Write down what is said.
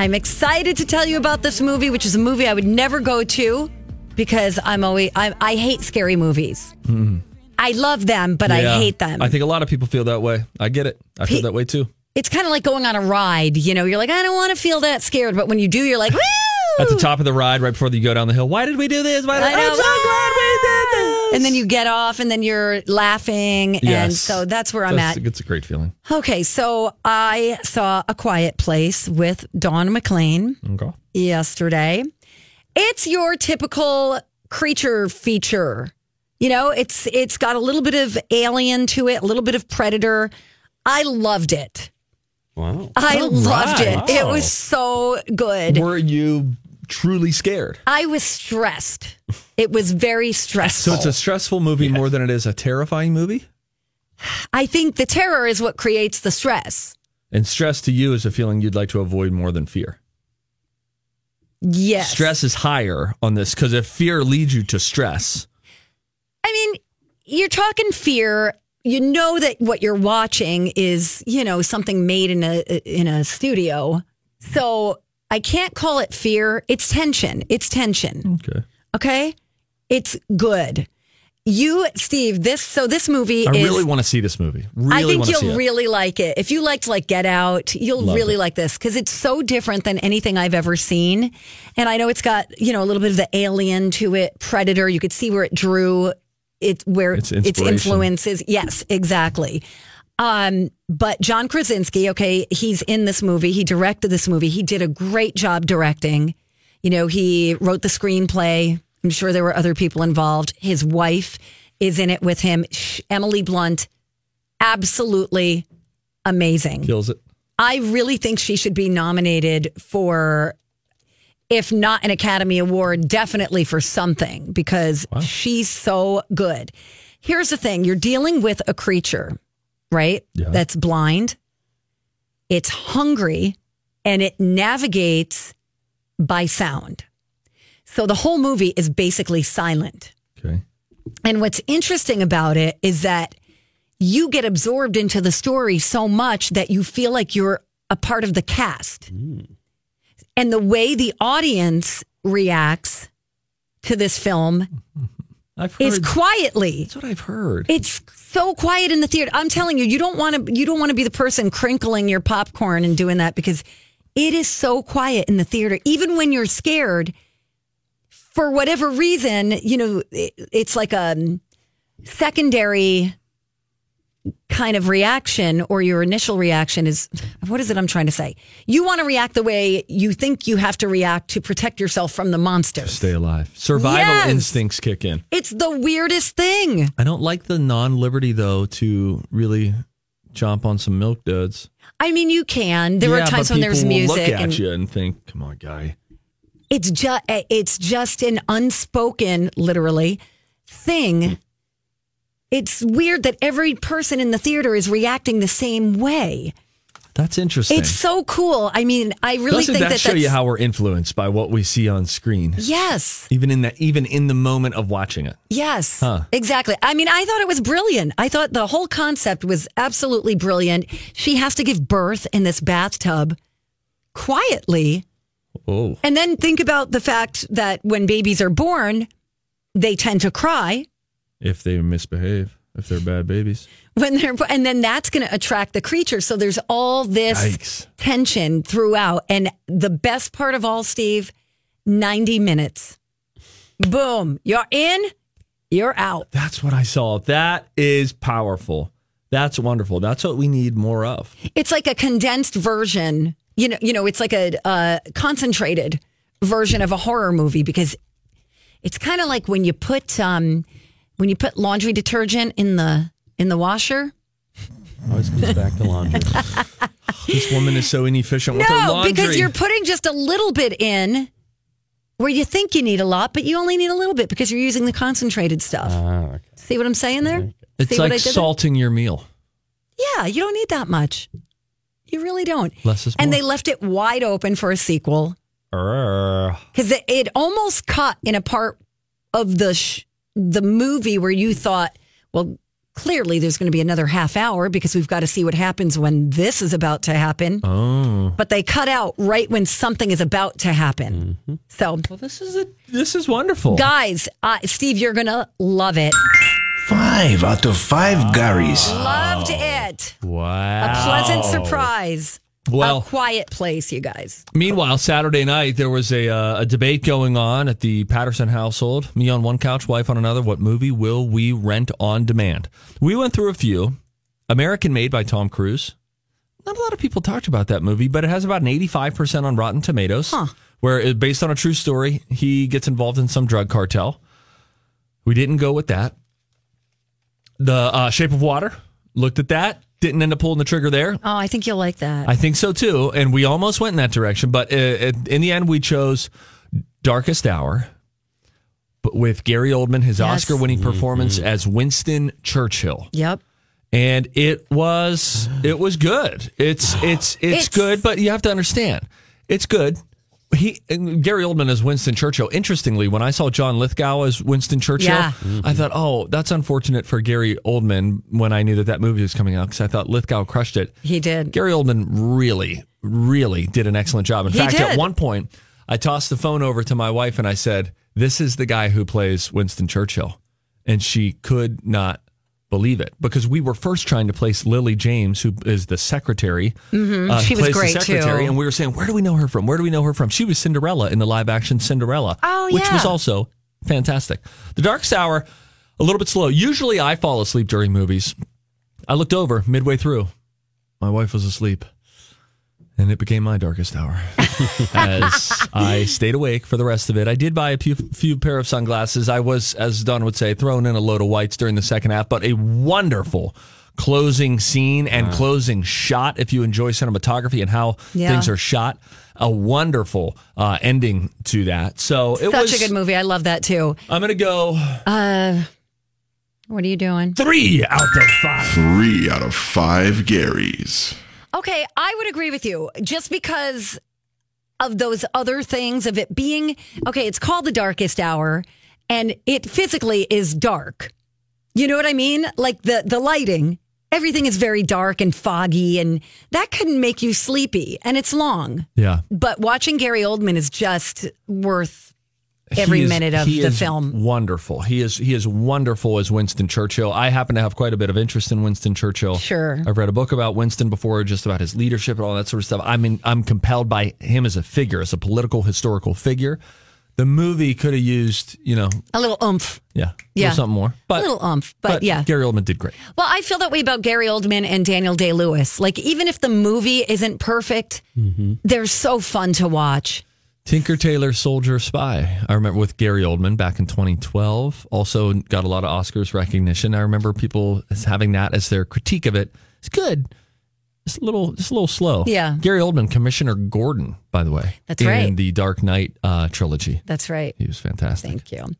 I'm excited to tell you about this movie, which is a movie I would never go to because I'm always I, I hate scary movies. Hmm. I love them, but I hate them. I think a lot of people feel that way. I get it. I feel Pe- that way too. it's kind of like going on a ride. You know, you're like, I don't want to feel that scared, but when you do, you're like, woo! At the top of the ride, right before you go down the hill. Why did we do this? Why did I know. I'm so glad we did this. And then you get off, and then you're laughing, and so that's where I'm That's- at. It's a great feeling. Okay, so I saw A Quiet Place with Dawn McLean Okay. yesterday. It's your typical creature feature. You know, it's it's got a little bit of alien to it, a little bit of predator. I loved it. Wow. I All loved right. it. It was so good. Were you truly scared? I was stressed. It was very stressful. So it's a stressful movie more than it is a terrifying movie? I think the terror is what creates the stress. And stress to you is a feeling you'd like to avoid more than fear. Yes. Stress is higher on this because if fear leads you to stress, I mean, you're talking fear. You know that what you're watching is, you know, something made in a in a studio. So I can't call it fear. It's tension. It's tension. okay. Okay? It's good. You, Steve, this so this movie I is really want to see this movie. Really I think want to see you'll really like it. If you liked like Get Out, you'll Love really it. like this because it's so different than anything I've ever seen. And I know it's got you know a little bit of the alien to it, Predator. You could see where it drew it, where Its its, influences. Yes, exactly. Um, but John Krasinski, okay, he's in this movie. He directed this movie. He did a great job directing. You know, he wrote the screenplay. I'm sure there were other people involved. His wife is in it with him. Emily Blunt, absolutely amazing. Kills it. I really think she should be nominated for, if not an Academy Award, definitely for something because she's so good. Here's the thing you're dealing with a creature, right? Yeah. That's blind, it's hungry, and it navigates by sound. So the whole movie is basically silent. Okay. And what's interesting about it is that you get absorbed into the story so much that you feel like you're a part of the cast. Hmm. And the way the audience reacts to this film I've heard. is quietly. that's what I've heard. It's so quiet in the theater. I'm telling you, you don't want to you don't want to be the person crinkling your popcorn and doing that because it is so quiet in the theater even when you're scared for whatever reason, you know, it, it's like a secondary kind of reaction or your initial reaction is what is it I'm trying to say? You want to react the way you think you have to react to protect yourself from the monsters. Stay alive. Survival Yes. instincts kick in. It's the weirdest thing. I don't like the non liberty, though, to really chomp on some milk duds. I mean, you can. There Yeah, are times when there's music, Look at and you and think, come on, guy. it's just it's just an unspoken, literally, thing. It's weird that every person in the theater is reacting the same way. That's interesting. It's so cool. I mean, I really Doesn't think that, that show you how we're influenced by what we see on screen? yes, Even in that, even in the moment of watching it. yes, Huh. exactly. I mean, I thought it was brilliant. I thought the whole concept was absolutely brilliant. She has to give birth in this bathtub quietly. Oh, And then think about the fact that when babies are born, they tend to cry if they misbehave, if they're bad babies. when they're and then that's going to attract the creature. So there's all this Yikes. tension throughout and the best part of all Steve, 90 minutes. Boom, you're in, you're out. That's what I saw. That is powerful. That's wonderful. That's what we need more of. It's like a condensed version. You know, you know, it's like a uh, concentrated version of a horror movie because it's kind of like when you put um, when you put laundry detergent in the in the washer. Always comes back to laundry. This woman is so inefficient with her laundry. No, because you're putting just a little bit in where you think you need a lot, but you only need a little bit because you're using the concentrated stuff. Ah, okay. See what I'm saying there? it's See like did there? salting your meal. Yeah, you don't need that much. You really don't. Less is more. and they left it wide open for a sequel because it, it almost cut in a part of the sh- the movie where you thought, well, clearly there's going to be another half hour because we've got to see what happens when this is about to happen. Oh. But they cut out right when something is about to happen. So, Well, this is a, this is wonderful. guys, uh, Steve, you're going to love it. Five out of five Garys. Loved it. wow. A pleasant surprise. Well- a quiet place, you guys. Meanwhile, Saturday night there was a uh, a debate going on at the Patterson household. Me on one couch, wife on another. What movie will we rent on demand? We went through a few. American Made by Tom Cruise. Not a lot of people talked about that movie, but it has about an eighty five percent on Rotten Tomatoes. Where it, based on a true story, he gets involved in some drug cartel. We didn't go with that. The uh, Shape of Water looked at that. Didn't end up pulling the trigger there. Oh, I think you'll like that. I think so too, and we almost went in that direction, but uh, in the end, we chose Darkest Hour, but with Gary Oldman, his Yes. Oscar-winning performance as Winston Churchill, yep. and it was it was good. It's it's it's, It's- good, but you have to understand, it's good. He and Gary Oldman as Winston Churchill. Interestingly, when I saw John Lithgow as Winston Churchill, Yeah. I mm-hmm. thought, oh, that's unfortunate for Gary Oldman. When I knew that that movie was coming out, because I thought Lithgow crushed it. He did. Gary Oldman really, really did an excellent job. In He fact, at one point, I tossed the phone over to my wife and I said, This is the guy who plays Winston Churchill. And she could not believe it because we were first trying to place Lily James, who is the secretary. uh, Mm-hmm. She was plays the great, secretary, too. And we were saying, Where do we know her from? Where do we know her from? She was Cinderella in the live action Cinderella, Oh, which was also fantastic. The Dark Hour, a little bit slow. Usually I fall asleep during movies. I looked over midway through. My wife was asleep. And it became my darkest hour as I stayed awake for the rest of it. I did buy a few, few pair of sunglasses. I was, as Don would say, thrown in a load of whites during the second half, but a wonderful closing scene and closing shot. If you enjoy cinematography and how Yeah. things are shot, a wonderful uh, ending to that. So it Such was such a good movie. I love that too. I'm going to go What are you doing? three out of five. Three out of five Garys. Okay, I would agree with you. Just because of those other things of it being okay, it's called the darkest hour and it physically is dark. You know what I mean? Like the the lighting, everything is very dark and foggy and that can make you sleepy and it's long. Yeah. But watching Gary Oldman is just worth every is- minute of he the is film. Wonderful. He is he is wonderful as Winston Churchill. I happen to have quite a bit of interest in Winston Churchill. Sure. I've read a book about Winston before, just about his leadership and all that sort of stuff. I mean, I'm compelled by him as a figure, as a political historical figure. The movie could have used, you know, A little oomph. yeah, Yeah. something more. But a little oomph. But, yeah. Gary Oldman did great. Well, I feel that way about Gary Oldman and Daniel Day Lewis. Like, even if the movie isn't perfect, Mm-hmm. they're so fun to watch. Tinker Tailor Soldier Spy. I remember with Gary Oldman back in 2012. Also got a lot of Oscars recognition. I remember people having that as their critique of it. It's good. It's a little, just a little slow. Yeah. Gary Oldman, Commissioner Gordon, by the way. That's in right. the Dark Knight uh, trilogy. That's right. He was fantastic. Thank you.